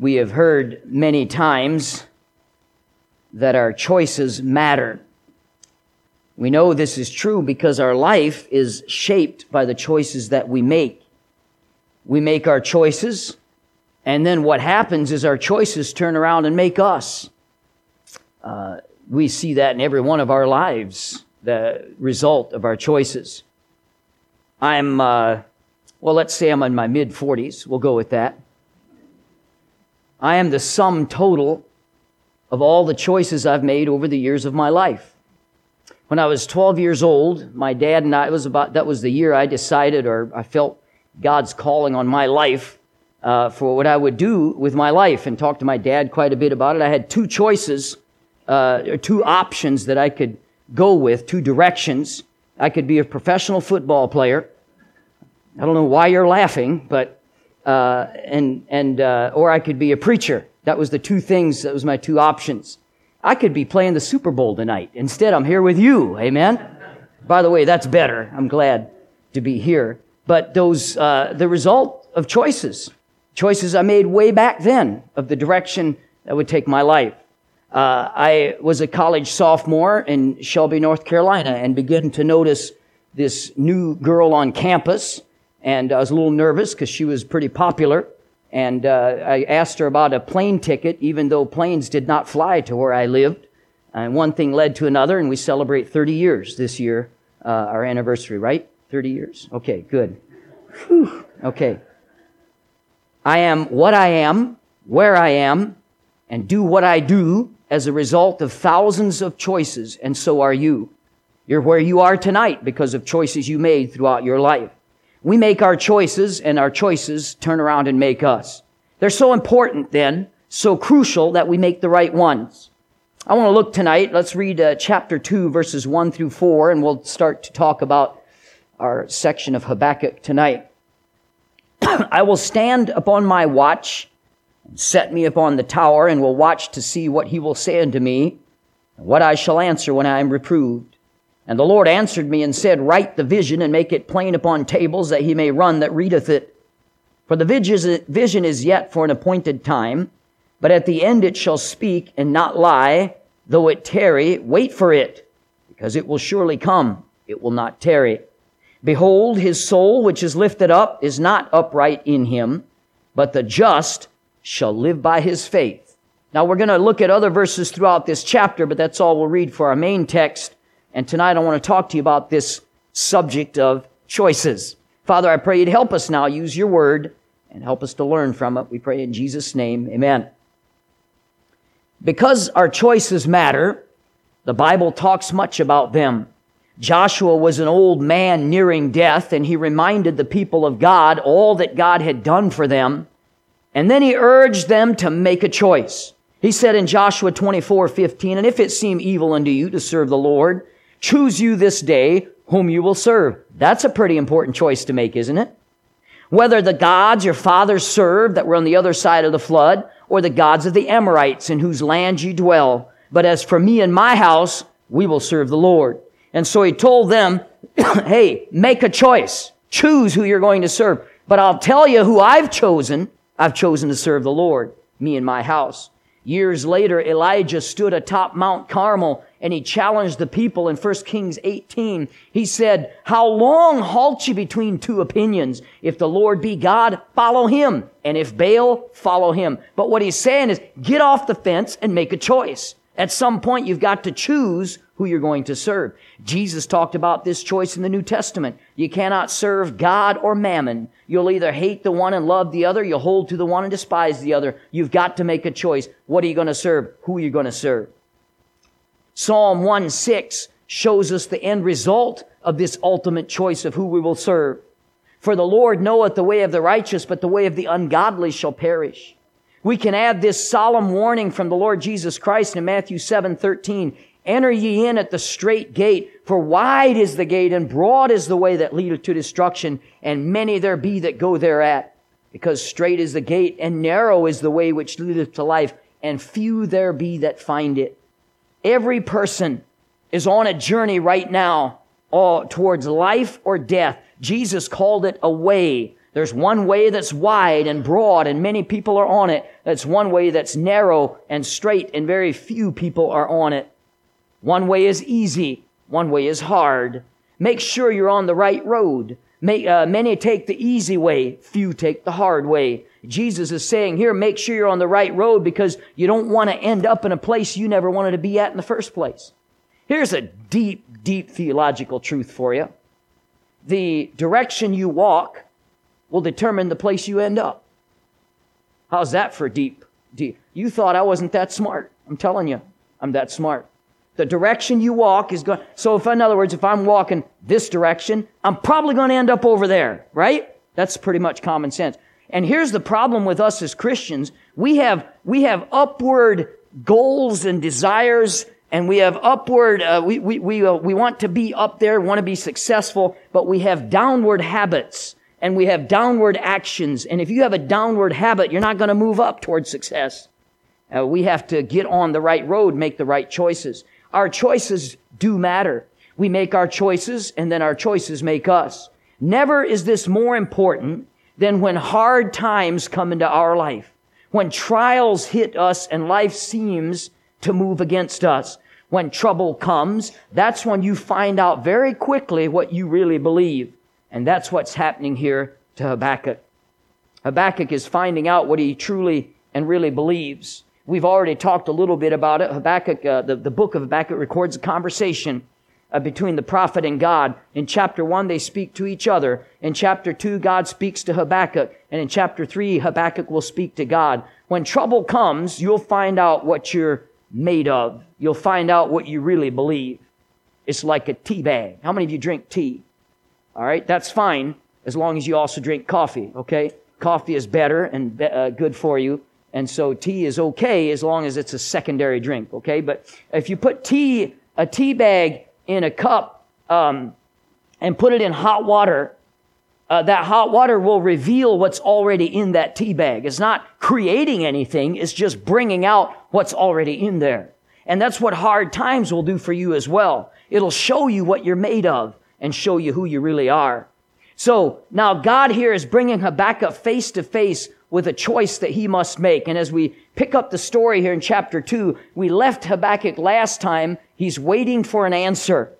We have heard many times that our choices matter. We know this is true because our life is shaped by the choices that we make. We make our choices, and then what happens is our choices turn around and make us. Uh, we see that in every one of our lives, the result of our choices. I'm, uh, well, let's say I'm in my mid 40s. We'll go with that. I am the sum total of all the choices I've made over the years of my life. When I was 12 years old, my dad and I, was about, that was the year I decided or I felt God's calling on my life uh, for what I would do with my life and talked to my dad quite a bit about it. I had two choices, uh, or two options that I could go with, two directions. I could be a professional football player. I don't know why you're laughing, but uh, and and uh, or I could be a preacher. That was the two things. That was my two options. I could be playing the Super Bowl tonight. Instead, I'm here with you. Amen. By the way, that's better. I'm glad to be here. But those uh, the result of choices, choices I made way back then of the direction that would take my life. Uh, I was a college sophomore in Shelby, North Carolina, and began to notice this new girl on campus and I was a little nervous because she was pretty popular. And uh, I asked her about a plane ticket, even though planes did not fly to where I lived. And one thing led to another, and we celebrate 30 years this year, uh, our anniversary, right? 30 years? Okay, good. Whew. Okay. I am what I am, where I am, and do what I do as a result of thousands of choices, and so are you. You're where you are tonight because of choices you made throughout your life. We make our choices and our choices turn around and make us. They're so important then, so crucial that we make the right ones. I want to look tonight. Let's read uh, chapter 2 verses 1 through 4 and we'll start to talk about our section of Habakkuk tonight. I will stand upon my watch set me upon the tower and will watch to see what he will say unto me and what I shall answer when I am reproved. And the Lord answered me and said, Write the vision and make it plain upon tables that he may run that readeth it. For the vision is yet for an appointed time, but at the end it shall speak and not lie. Though it tarry, wait for it, because it will surely come. It will not tarry. Behold, his soul which is lifted up is not upright in him, but the just shall live by his faith. Now we're going to look at other verses throughout this chapter, but that's all we'll read for our main text. And tonight I want to talk to you about this subject of choices. Father, I pray you'd help us now use your word and help us to learn from it. We pray in Jesus' name. Amen. Because our choices matter, the Bible talks much about them. Joshua was an old man nearing death, and he reminded the people of God all that God had done for them. And then he urged them to make a choice. He said in Joshua 24, 15, And if it seem evil unto you to serve the Lord, Choose you this day whom you will serve. That's a pretty important choice to make, isn't it? Whether the gods your fathers served that were on the other side of the flood, or the gods of the Amorites in whose land you dwell. But as for me and my house, we will serve the Lord. And so he told them, hey, make a choice. Choose who you're going to serve. But I'll tell you who I've chosen. I've chosen to serve the Lord, me and my house. Years later, Elijah stood atop Mount Carmel and he challenged the people in 1 Kings 18. He said, How long halt ye between two opinions? If the Lord be God, follow him. And if Baal, follow him. But what he's saying is, get off the fence and make a choice. At some point, you've got to choose who you're going to serve. Jesus talked about this choice in the New Testament. You cannot serve God or mammon. You'll either hate the one and love the other, you'll hold to the one and despise the other. You've got to make a choice. What are you going to serve? Who are you going to serve? Psalm 1 6 shows us the end result of this ultimate choice of who we will serve. For the Lord knoweth the way of the righteous, but the way of the ungodly shall perish. We can add this solemn warning from the Lord Jesus Christ in Matthew 7 13. Enter ye in at the straight gate, for wide is the gate and broad is the way that leadeth to destruction, and many there be that go thereat. Because straight is the gate and narrow is the way which leadeth to life, and few there be that find it. Every person is on a journey right now uh, towards life or death. Jesus called it a way. There's one way that's wide and broad and many people are on it. That's one way that's narrow and straight and very few people are on it. One way is easy. One way is hard. Make sure you're on the right road. Uh, many take the easy way. Few take the hard way. Jesus is saying here, make sure you're on the right road because you don't want to end up in a place you never wanted to be at in the first place. Here's a deep, deep theological truth for you. The direction you walk will determine the place you end up. How's that for deep, deep? You thought I wasn't that smart. I'm telling you, I'm that smart. The direction you walk is going, so if, in other words, if I'm walking this direction, I'm probably going to end up over there, right? That's pretty much common sense. And here's the problem with us as Christians. We have, we have upward goals and desires and we have upward, uh, we, we, we, uh, we want to be up there, want to be successful, but we have downward habits and we have downward actions. And if you have a downward habit, you're not going to move up towards success. Uh, we have to get on the right road, make the right choices. Our choices do matter. We make our choices and then our choices make us. Never is this more important than when hard times come into our life. When trials hit us and life seems to move against us. When trouble comes, that's when you find out very quickly what you really believe. And that's what's happening here to Habakkuk. Habakkuk is finding out what he truly and really believes. We've already talked a little bit about it. Habakkuk, uh, the, the book of Habakkuk records a conversation uh, between the prophet and God. In chapter 1, they speak to each other. In chapter 2, God speaks to Habakkuk. And in chapter 3, Habakkuk will speak to God. When trouble comes, you'll find out what you're made of. You'll find out what you really believe. It's like a tea bag. How many of you drink tea? All right, that's fine as long as you also drink coffee, okay? Coffee is better and uh, good for you. And so tea is okay as long as it's a secondary drink, okay? But if you put tea, a tea bag in a cup, um, and put it in hot water, uh, that hot water will reveal what's already in that tea bag. It's not creating anything. It's just bringing out what's already in there. And that's what hard times will do for you as well. It'll show you what you're made of and show you who you really are. So now God here is bringing Habakkuk face to face with a choice that he must make. And as we pick up the story here in chapter two, we left Habakkuk last time. He's waiting for an answer.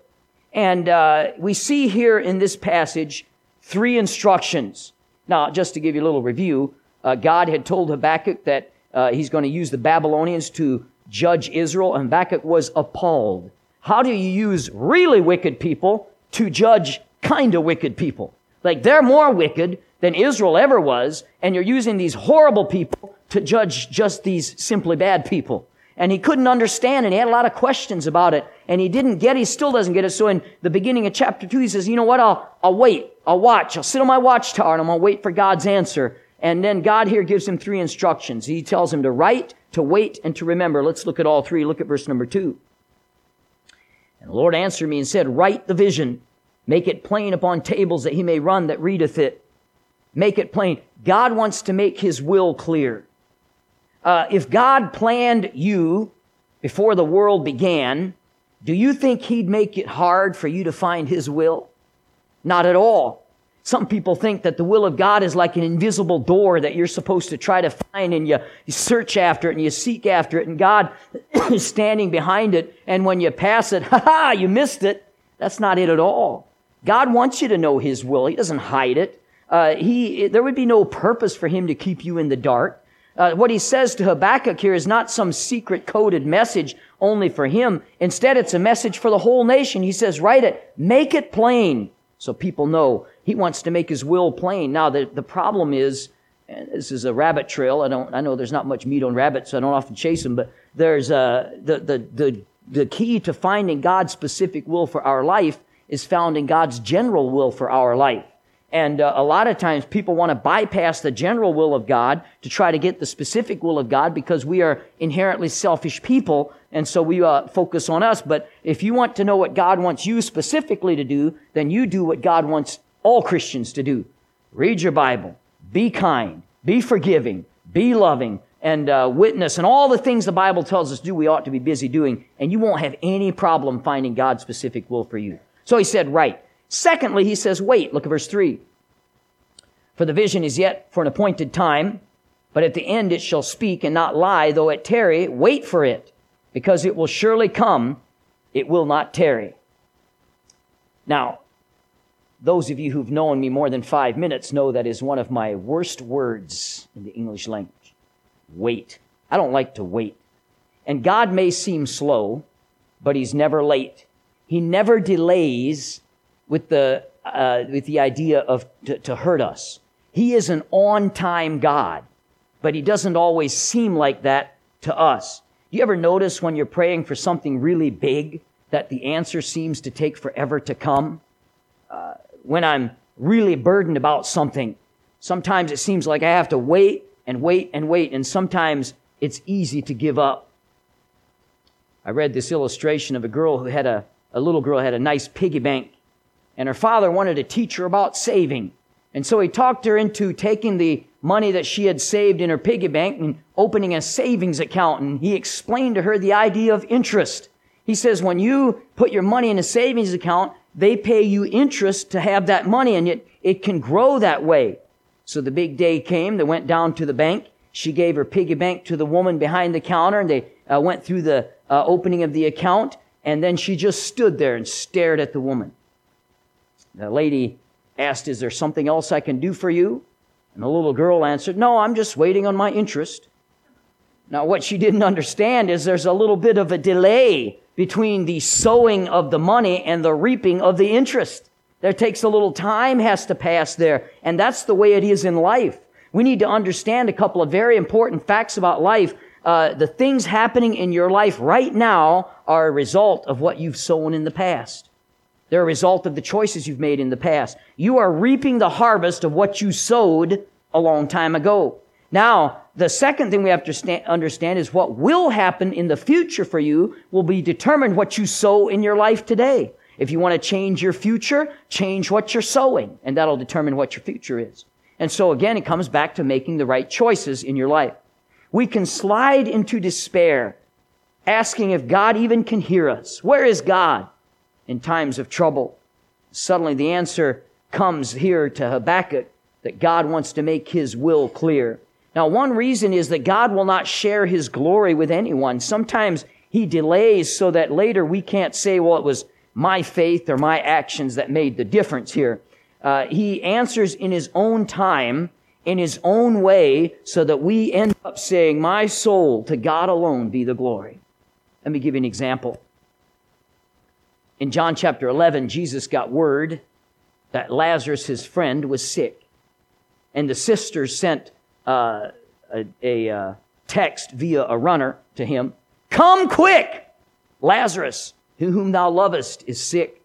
And uh, we see here in this passage three instructions. Now, just to give you a little review, uh, God had told Habakkuk that uh, he's going to use the Babylonians to judge Israel, and Habakkuk was appalled. How do you use really wicked people to judge kind of wicked people? Like they're more wicked than Israel ever was, and you're using these horrible people to judge just these simply bad people. And he couldn't understand, and he had a lot of questions about it, and he didn't get he still doesn't get it. So in the beginning of chapter two, he says, you know what, I'll, I'll wait, I'll watch, I'll sit on my watchtower, and I'm gonna wait for God's answer. And then God here gives him three instructions. He tells him to write, to wait, and to remember. Let's look at all three. Look at verse number two. And the Lord answered me and said, Write the vision, make it plain upon tables that he may run that readeth it make it plain. God wants to make his will clear. Uh, if God planned you before the world began, do you think he'd make it hard for you to find his will? Not at all. Some people think that the will of God is like an invisible door that you're supposed to try to find and you, you search after it and you seek after it and God is standing behind it. And when you pass it, ha ha, you missed it. That's not it at all. God wants you to know His will. He doesn't hide it uh, he, there would be no purpose for him to keep you in the dark. Uh, what he says to Habakkuk here is not some secret coded message only for him. Instead, it's a message for the whole nation. He says, write it, make it plain so people know. He wants to make his will plain. Now, the, the problem is, this is a rabbit trail. I don't, I know there's not much meat on rabbits, so I don't often chase them, but there's, uh, the, the, the, the key to finding God's specific will for our life is found in God's general will for our life. And uh, a lot of times people want to bypass the general will of God to try to get the specific will of God because we are inherently selfish people. And so we uh, focus on us. But if you want to know what God wants you specifically to do, then you do what God wants all Christians to do. Read your Bible. Be kind. Be forgiving. Be loving. And uh, witness. And all the things the Bible tells us do, we ought to be busy doing. And you won't have any problem finding God's specific will for you. So he said, write. Secondly, he says, wait, look at verse 3. For the vision is yet for an appointed time, but at the end it shall speak and not lie, though it tarry, wait for it, because it will surely come, it will not tarry. Now, those of you who've known me more than five minutes know that is one of my worst words in the English language. Wait. I don't like to wait. And God may seem slow, but He's never late. He never delays with the, uh, with the idea of to, to hurt us. He is an on-time God, but He doesn't always seem like that to us. You ever notice when you're praying for something really big that the answer seems to take forever to come? Uh, when I'm really burdened about something, sometimes it seems like I have to wait and wait and wait, and sometimes it's easy to give up. I read this illustration of a girl who had a, a little girl had a nice piggy bank, and her father wanted to teach her about saving. And so he talked her into taking the money that she had saved in her piggy bank and opening a savings account. And he explained to her the idea of interest. He says, when you put your money in a savings account, they pay you interest to have that money and it, it can grow that way. So the big day came. They went down to the bank. She gave her piggy bank to the woman behind the counter and they uh, went through the uh, opening of the account. And then she just stood there and stared at the woman. The lady asked, Is there something else I can do for you? And the little girl answered, No, I'm just waiting on my interest. Now, what she didn't understand is there's a little bit of a delay between the sowing of the money and the reaping of the interest. There takes a little time has to pass there. And that's the way it is in life. We need to understand a couple of very important facts about life. Uh, the things happening in your life right now are a result of what you've sown in the past. They're a result of the choices you've made in the past. You are reaping the harvest of what you sowed a long time ago. Now, the second thing we have to understand is what will happen in the future for you will be determined what you sow in your life today. If you want to change your future, change what you're sowing, and that'll determine what your future is. And so again, it comes back to making the right choices in your life. We can slide into despair, asking if God even can hear us. Where is God in times of trouble? Suddenly the answer comes here to Habakkuk that God wants to make his will clear. Now, one reason is that God will not share his glory with anyone. Sometimes he delays so that later we can't say, well, it was my faith or my actions that made the difference here. Uh, he answers in his own time, in his own way, so that we end up saying, my soul to God alone be the glory. Let me give you an example. In John chapter 11, Jesus got word that Lazarus, his friend, was sick. And the sisters sent uh, a, a uh, text via a runner to him Come quick! Lazarus, whom thou lovest, is sick.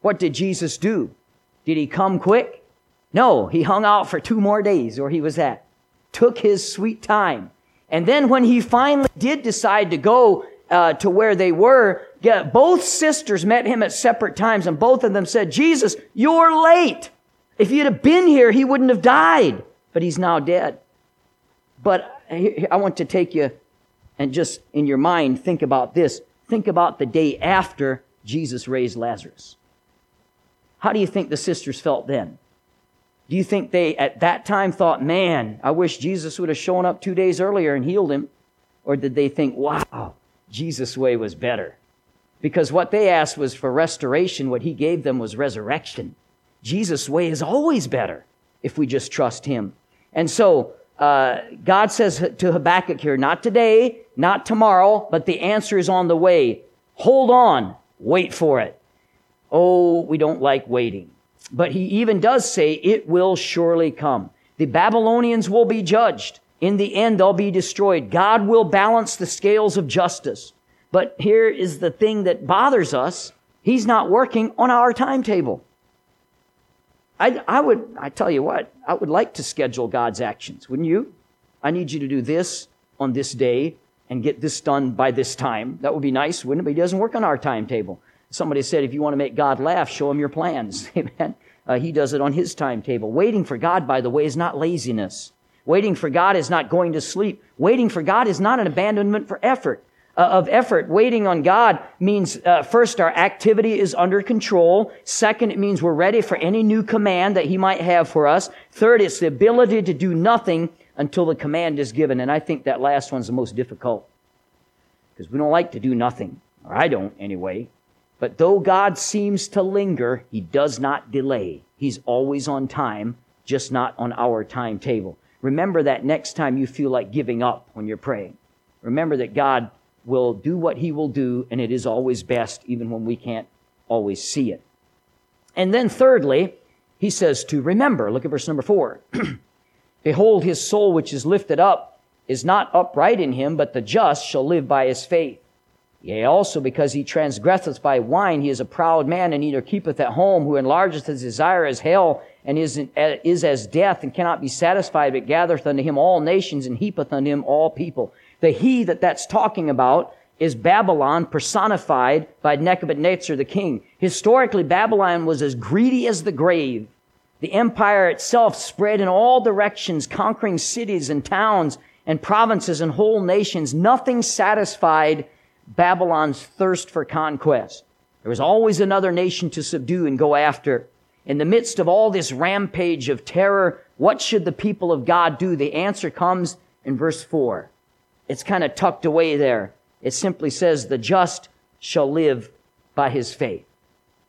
What did Jesus do? Did he come quick? No, he hung out for two more days where he was at. Took his sweet time. And then when he finally did decide to go uh, to where they were, yeah, both sisters met him at separate times and both of them said, Jesus, you're late. If you'd have been here, he wouldn't have died. But he's now dead. But I want to take you and just in your mind think about this. Think about the day after Jesus raised Lazarus. How do you think the sisters felt then? Do you think they at that time thought, man, I wish Jesus would have shown up two days earlier and healed him? Or did they think, wow, Jesus' way was better? Because what they asked was for restoration. What he gave them was resurrection. Jesus' way is always better if we just trust him. And so uh, God says to Habakkuk here, not today, not tomorrow, but the answer is on the way. Hold on, wait for it. Oh, we don't like waiting. But he even does say it will surely come. The Babylonians will be judged. In the end, they'll be destroyed. God will balance the scales of justice. But here is the thing that bothers us. He's not working on our timetable. I, I would, I tell you what, I would like to schedule God's actions, wouldn't you? I need you to do this on this day and get this done by this time. That would be nice, wouldn't it? But he doesn't work on our timetable. Somebody said, if you want to make God laugh, show him your plans. Amen. Uh, he does it on his timetable. Waiting for God, by the way, is not laziness. Waiting for God is not going to sleep. Waiting for God is not an abandonment for effort. uh, of effort. Waiting on God means, uh, first, our activity is under control. Second, it means we're ready for any new command that He might have for us. Third, it's the ability to do nothing until the command is given. And I think that last one's the most difficult because we don't like to do nothing, or I don't anyway. But though God seems to linger, He does not delay. He's always on time, just not on our timetable. Remember that next time you feel like giving up when you're praying. Remember that God will do what He will do, and it is always best, even when we can't always see it. And then, thirdly, He says to remember. Look at verse number four. Behold, his soul which is lifted up is not upright in him, but the just shall live by his faith. Yea, also because he transgresseth by wine, he is a proud man, and neither keepeth at home, who enlargeth his desire as hell, and is, is as death, and cannot be satisfied, but gathereth unto him all nations, and heapeth unto him all people. The he that that's talking about is Babylon personified by Nebuchadnezzar the king. Historically, Babylon was as greedy as the grave. The empire itself spread in all directions, conquering cities and towns and provinces and whole nations. Nothing satisfied Babylon's thirst for conquest. There was always another nation to subdue and go after. In the midst of all this rampage of terror, what should the people of God do? The answer comes in verse 4. It's kind of tucked away there. It simply says, The just shall live by his faith.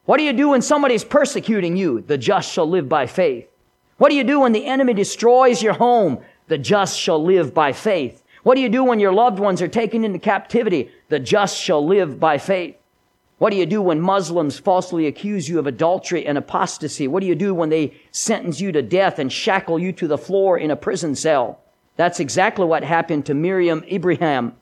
What do you do when somebody's persecuting you? The just shall live by faith. What do you do when the enemy destroys your home? The just shall live by faith. What do you do when your loved ones are taken into captivity? The just shall live by faith. What do you do when Muslims falsely accuse you of adultery and apostasy? What do you do when they sentence you to death and shackle you to the floor in a prison cell? That's exactly what happened to Meriam Ibrahim.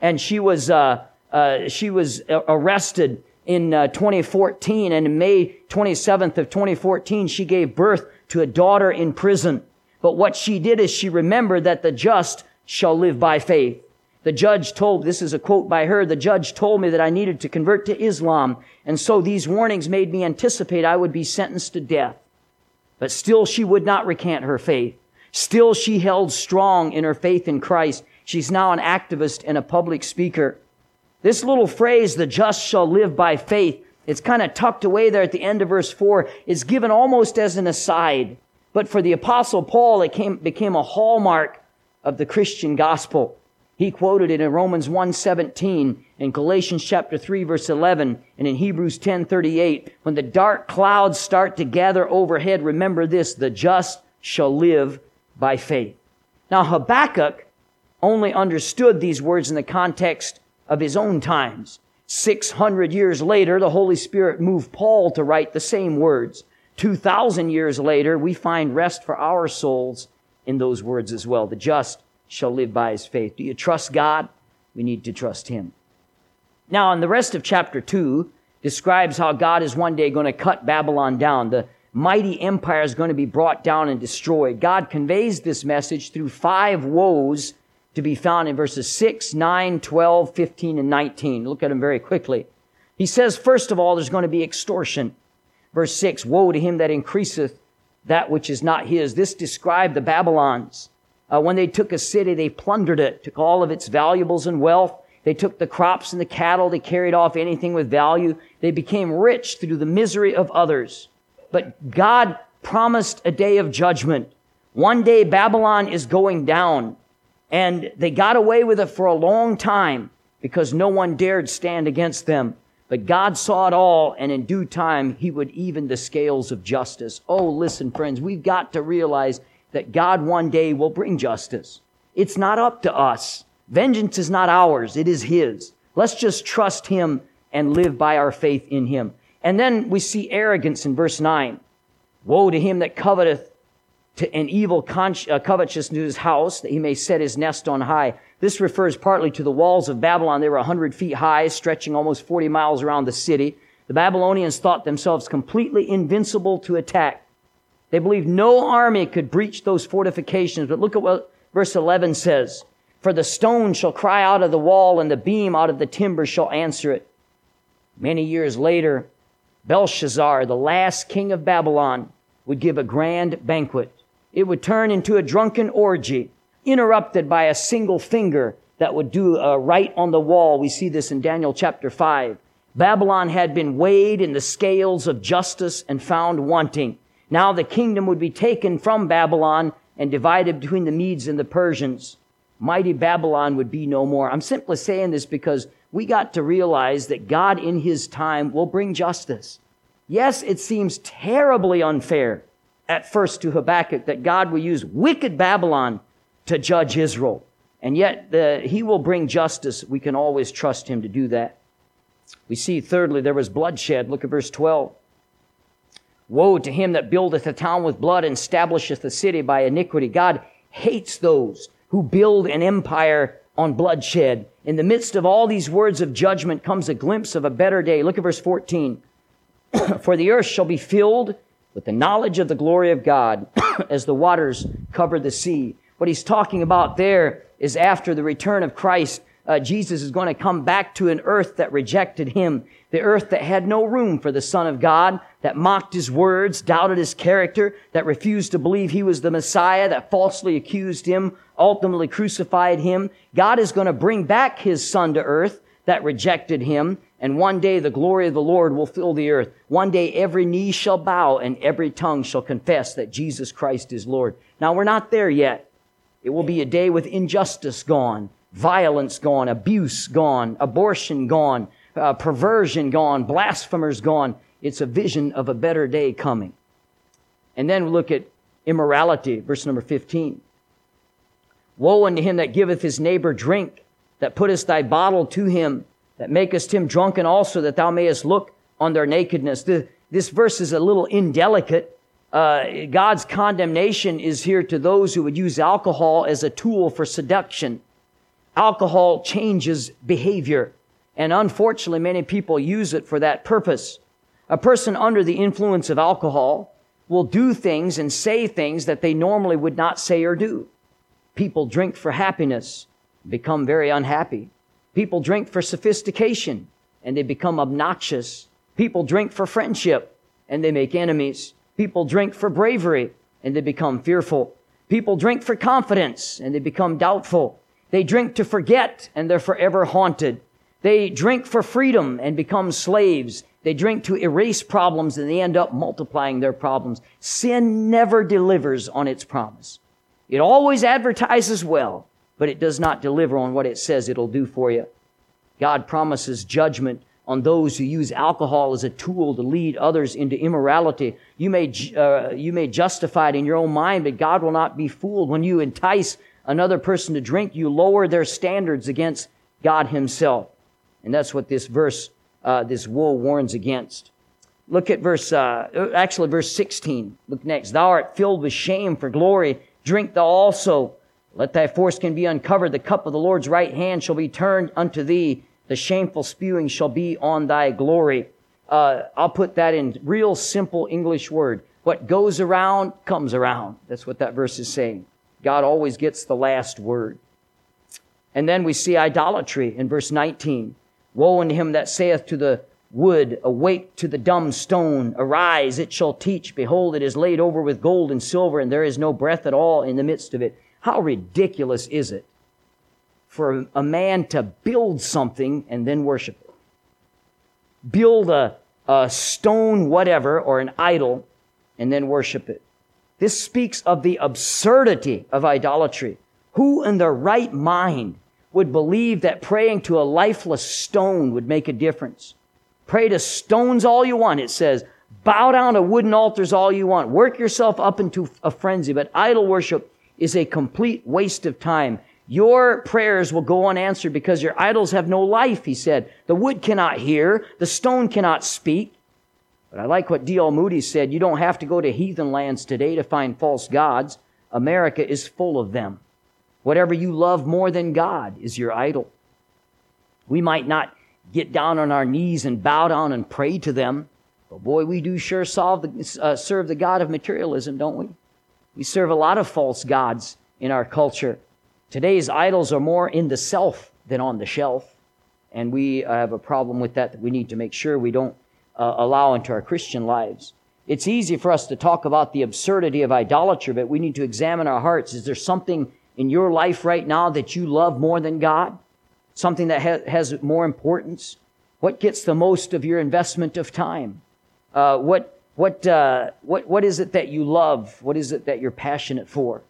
And she was, uh, uh, she was arrested in uh, 2014 and May 27th of 2014, she gave birth to a daughter in prison. But what she did is she remembered that the just shall live by faith. The judge told, this is a quote by her, the judge told me that I needed to convert to Islam. And so these warnings made me anticipate I would be sentenced to death. But still she would not recant her faith. Still she held strong in her faith in Christ. She's now an activist and a public speaker. This little phrase, the just shall live by faith, it's kind of tucked away there at the end of verse 4, is given almost as an aside. But for the apostle Paul, it came, became a hallmark of the Christian gospel. He quoted it in Romans 1:17, in Galatians chapter 3 verse 11, and in Hebrews 10:38, when the dark clouds start to gather overhead, remember this, the just shall live by faith. Now Habakkuk only understood these words in the context of his own times. 600 years later, the Holy Spirit moved Paul to write the same words. 2,000 years later, we find rest for our souls in those words as well. The just shall live by his faith. Do you trust God? We need to trust him. Now, in the rest of chapter 2, describes how God is one day going to cut Babylon down. The mighty empire is going to be brought down and destroyed. God conveys this message through five woes to be found in verses 6, 9, 12, 15, and 19. Look at them very quickly. He says, first of all, there's going to be extortion. Verse 6, woe to him that increaseth that which is not his. This described the Babylons. Uh, when they took a city, they plundered it, took all of its valuables and wealth. They took the crops and the cattle. They carried off anything with value. They became rich through the misery of others. But God promised a day of judgment. One day Babylon is going down. And they got away with it for a long time because no one dared stand against them. But God saw it all, and in due time, He would even the scales of justice. Oh, listen, friends, we've got to realize that God one day will bring justice. It's not up to us. Vengeance is not ours, it is His. Let's just trust Him and live by our faith in Him. And then we see arrogance in verse 9. Woe to him that coveteth to an evil con- uh, covetousness house, that he may set his nest on high. This refers partly to the walls of Babylon. They were 100 feet high, stretching almost 40 miles around the city. The Babylonians thought themselves completely invincible to attack. They believed no army could breach those fortifications. But look at what verse 11 says. For the stone shall cry out of the wall, and the beam out of the timber shall answer it. Many years later, Belshazzar, the last king of Babylon, would give a grand banquet it would turn into a drunken orgy, interrupted by a single finger that would do uh, write on the wall. We see this in Daniel chapter 5. Babylon had been weighed in the scales of justice and found wanting. Now the kingdom would be taken from Babylon and divided between the Medes and the Persians. Mighty Babylon would be no more. I'm simply saying this because we got to realize that God in his time will bring justice. Yes, it seems terribly unfair at first to Habakkuk that God will use wicked Babylon to judge Israel. And yet the, he will bring justice. We can always trust him to do that. We see thirdly, there was bloodshed. Look at verse 12. Woe to him that buildeth a town with blood and establisheth a city by iniquity. God hates those who build an empire on bloodshed. In the midst of all these words of judgment comes a glimpse of a better day. Look at verse 14. For the earth shall be filled with the knowledge of the glory of God as the waters cover the sea. What he's talking about there is after the return of Christ, uh, Jesus is going to come back to an earth that rejected him, the earth that had no room for the Son of God, that mocked his words, doubted his character, that refused to believe he was the Messiah, that falsely accused him, ultimately crucified him. God is going to bring back his Son to earth that rejected him, and one day the glory of the Lord will fill the earth. One day every knee shall bow and every tongue shall confess that Jesus Christ is Lord. Now we're not there yet. It will be a day with injustice gone, violence gone, abuse gone, abortion gone, uh, perversion gone, blasphemers gone. It's a vision of a better day coming. And then we look at immorality, verse number 15. Woe unto him that giveth his neighbor drink, that puttest thy bottle to him, that makest him drunken also, that thou mayest look on their nakedness. The, this verse is a little indelicate uh, God's condemnation is here to those who would use alcohol as a tool for seduction. Alcohol changes behavior, and unfortunately, many people use it for that purpose. A person under the influence of alcohol will do things and say things that they normally would not say or do. People drink for happiness, become very unhappy. People drink for sophistication, and they become obnoxious. People drink for friendship, and they make enemies. People drink for bravery and they become fearful. People drink for confidence and they become doubtful. They drink to forget and they're forever haunted. They drink for freedom and become slaves. They drink to erase problems and they end up multiplying their problems. Sin never delivers on its promise. It always advertises well, but it does not deliver on what it says it'll do for you. God promises judgment on those who use alcohol as a tool to lead others into immorality. You may, uh, you may justify it in your own mind, but God will not be fooled. When you entice another person to drink, you lower their standards against God Himself. And that's what this verse, uh, this woe warns against. Look at verse, uh, actually verse 16. Look next. Thou art filled with shame for glory. Drink thou also. Let thy foreskin be uncovered. The cup of the Lord's right hand shall be turned unto thee the shameful spewing shall be on thy glory. Uh, I'll put that in real simple English word. What goes around comes around. That's what that verse is saying. God always gets the last word. And then we see idolatry in verse 19. Woe unto him that saith to the wood, Awake to the dumb stone, arise, it shall teach. Behold, it is laid over with gold and silver, and there is no breath at all in the midst of it. How ridiculous is it for a man to build something and then worship it. Build a, a stone, whatever, or an idol, and then worship it. This speaks of the absurdity of idolatry. Who in their right mind would believe that praying to a lifeless stone would make a difference? Pray to stones all you want, it says. Bow down to wooden altars all you want. Work yourself up into a frenzy. But idol worship is a complete waste of time. Your prayers will go unanswered because your idols have no life, he said. The wood cannot hear, the stone cannot speak. But I like what D.L. Moody said. You don't have to go to heathen lands today to find false gods. America is full of them. Whatever you love more than God is your idol. We might not get down on our knees and bow down and pray to them, but boy, we do sure the, uh, serve the God of materialism, don't we? We serve a lot of false gods in our culture. Today's idols are more in the self than on the shelf. And we have a problem with that that we need to make sure we don't uh, allow into our Christian lives. It's easy for us to talk about the absurdity of idolatry, but we need to examine our hearts. Is there something in your life right now that you love more than God? Something that ha- has more importance? What gets the most of your investment of time? Uh, what, what, uh, what, what is it that you love? What is it that you're passionate for?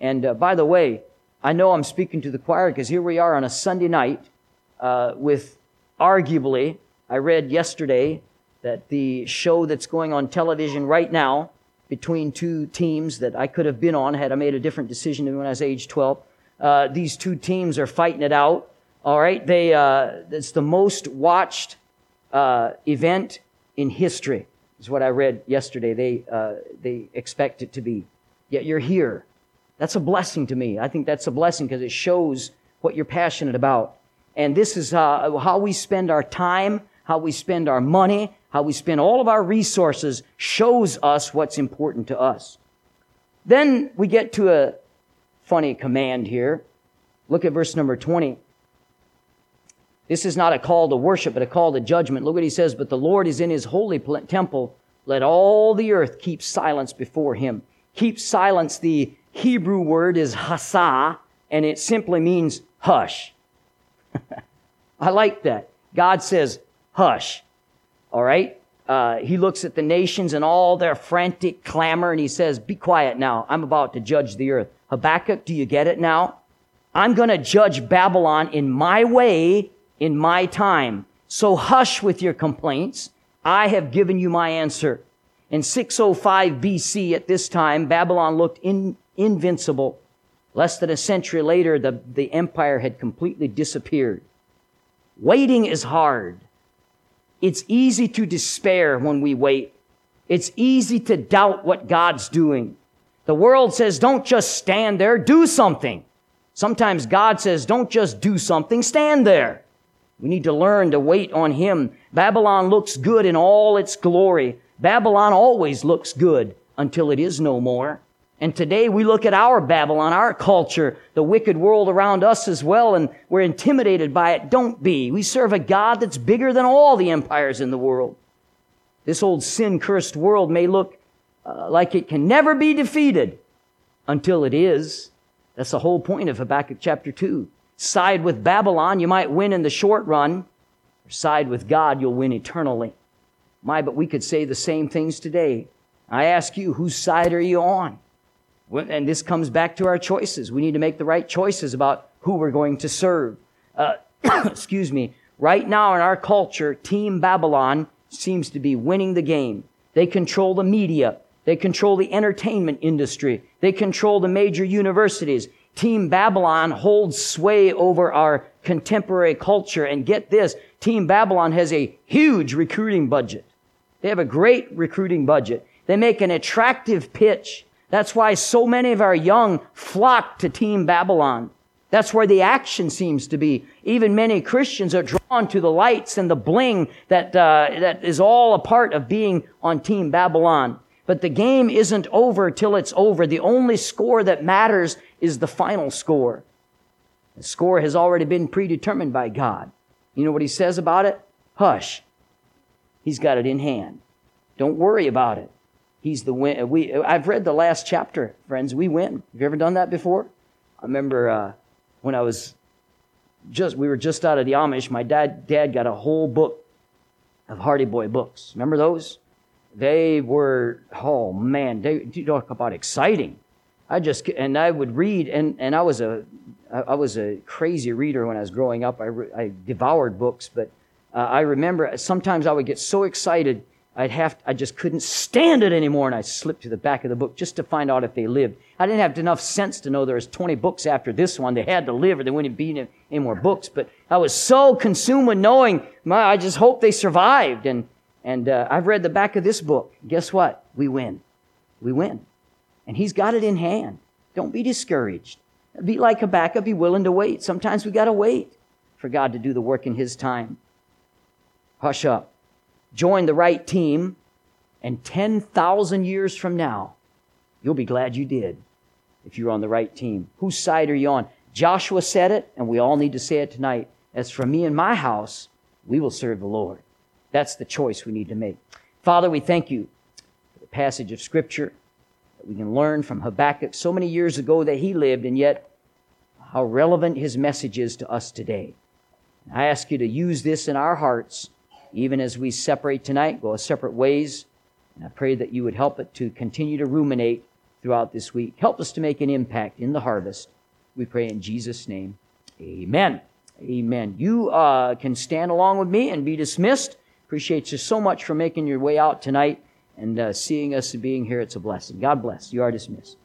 And uh, by the way, I know I'm speaking to the choir because here we are on a Sunday night uh, with arguably, I read yesterday that the show that's going on television right now between two teams that I could have been on had I made a different decision when I was age 12. Uh, these two teams are fighting it out. All right, they uh, it's the most watched uh, event in history. Is what I read yesterday. They uh, they expect it to be. Yet you're here. That's a blessing to me. I think that's a blessing because it shows what you're passionate about. And this is uh, how we spend our time, how we spend our money, how we spend all of our resources shows us what's important to us. Then we get to a funny command here. Look at verse number 20. This is not a call to worship, but a call to judgment. Look what he says, but the Lord is in his holy temple. Let all the earth keep silence before him. Keep silence. The Hebrew word is hasa, and it simply means hush. I like that. God says, hush. All right? Uh, he looks at the nations and all their frantic clamor and he says, Be quiet now. I'm about to judge the earth. Habakkuk, do you get it now? I'm going to judge Babylon in my way, in my time. So hush with your complaints. I have given you my answer. In 605 BC, at this time, Babylon looked in, invincible. Less than a century later, the, the empire had completely disappeared. Waiting is hard. It's easy to despair when we wait. It's easy to doubt what God's doing. The world says, don't just stand there, do something. Sometimes God says, don't just do something, stand there. We need to learn to wait on Him. Babylon looks good in all its glory. Babylon always looks good until it is no more. And today we look at our Babylon, our culture, the wicked world around us as well, and we're intimidated by it. Don't be. We serve a God that's bigger than all the empires in the world. This old sin cursed world may look uh, like it can never be defeated until it is. That's the whole point of Habakkuk chapter 2. Side with Babylon, you might win in the short run, or side with God, you'll win eternally. My, but we could say the same things today. I ask you, whose side are you on? And this comes back to our choices. We need to make the right choices about who we're going to serve. Uh, excuse me. Right now in our culture, Team Babylon seems to be winning the game. They control the media. They control the entertainment industry. They control the major universities. Team Babylon holds sway over our contemporary culture. And get this, Team Babylon has a huge recruiting budget. They have a great recruiting budget. They make an attractive pitch. That's why so many of our young flock to Team Babylon. That's where the action seems to be. Even many Christians are drawn to the lights and the bling that, uh, that is all a part of being on Team Babylon. But the game isn't over till it's over. The only score that matters is the final score. The score has already been predetermined by God. You know what he says about it? Hush. He's got it in hand. Don't worry about it. He's the win. We, I've read the last chapter, friends. We win. Have you ever done that before? I remember uh, when I was just, we were just out of the Amish. My dad, dad got a whole book of Hardy Boy books. Remember those? They were, oh man, they you talk about exciting. I just, and I would read, and, and I was a, I was a crazy reader when I was growing up. I, I devoured books, but uh, I remember sometimes I would get so excited I'd have, I just couldn't stand it anymore, and I slipped to the back of the book just to find out if they lived. I didn't have enough sense to know there was 20 books after this one. They had to live, or there wouldn't be any more books. But I was so consumed with knowing, my, I just hope they survived. And and uh, I've read the back of this book. Guess what? We win. We win, and He's got it in hand. Don't be discouraged. Be like Habakkuk. Be willing to wait. Sometimes we got to wait for God to do the work in His time. Hush up join the right team, and 10,000 years from now, you'll be glad you did if you're on the right team. Whose side are you on? Joshua said it, and we all need to say it tonight. As for me and my house, we will serve the Lord. That's the choice we need to make. Father, we thank you for the passage of Scripture that we can learn from Habakkuk so many years ago that he lived, and yet how relevant his message is to us today. I ask you to use this in our hearts, even as we separate tonight, go separate ways. And I pray that you would help it to continue to ruminate throughout this week. Help us to make an impact in the harvest. We pray in Jesus' name. Amen. Amen. You uh, can stand along with me and be dismissed. Appreciate you so much for making your way out tonight and uh, seeing us and being here. It's a blessing. God bless. You are dismissed.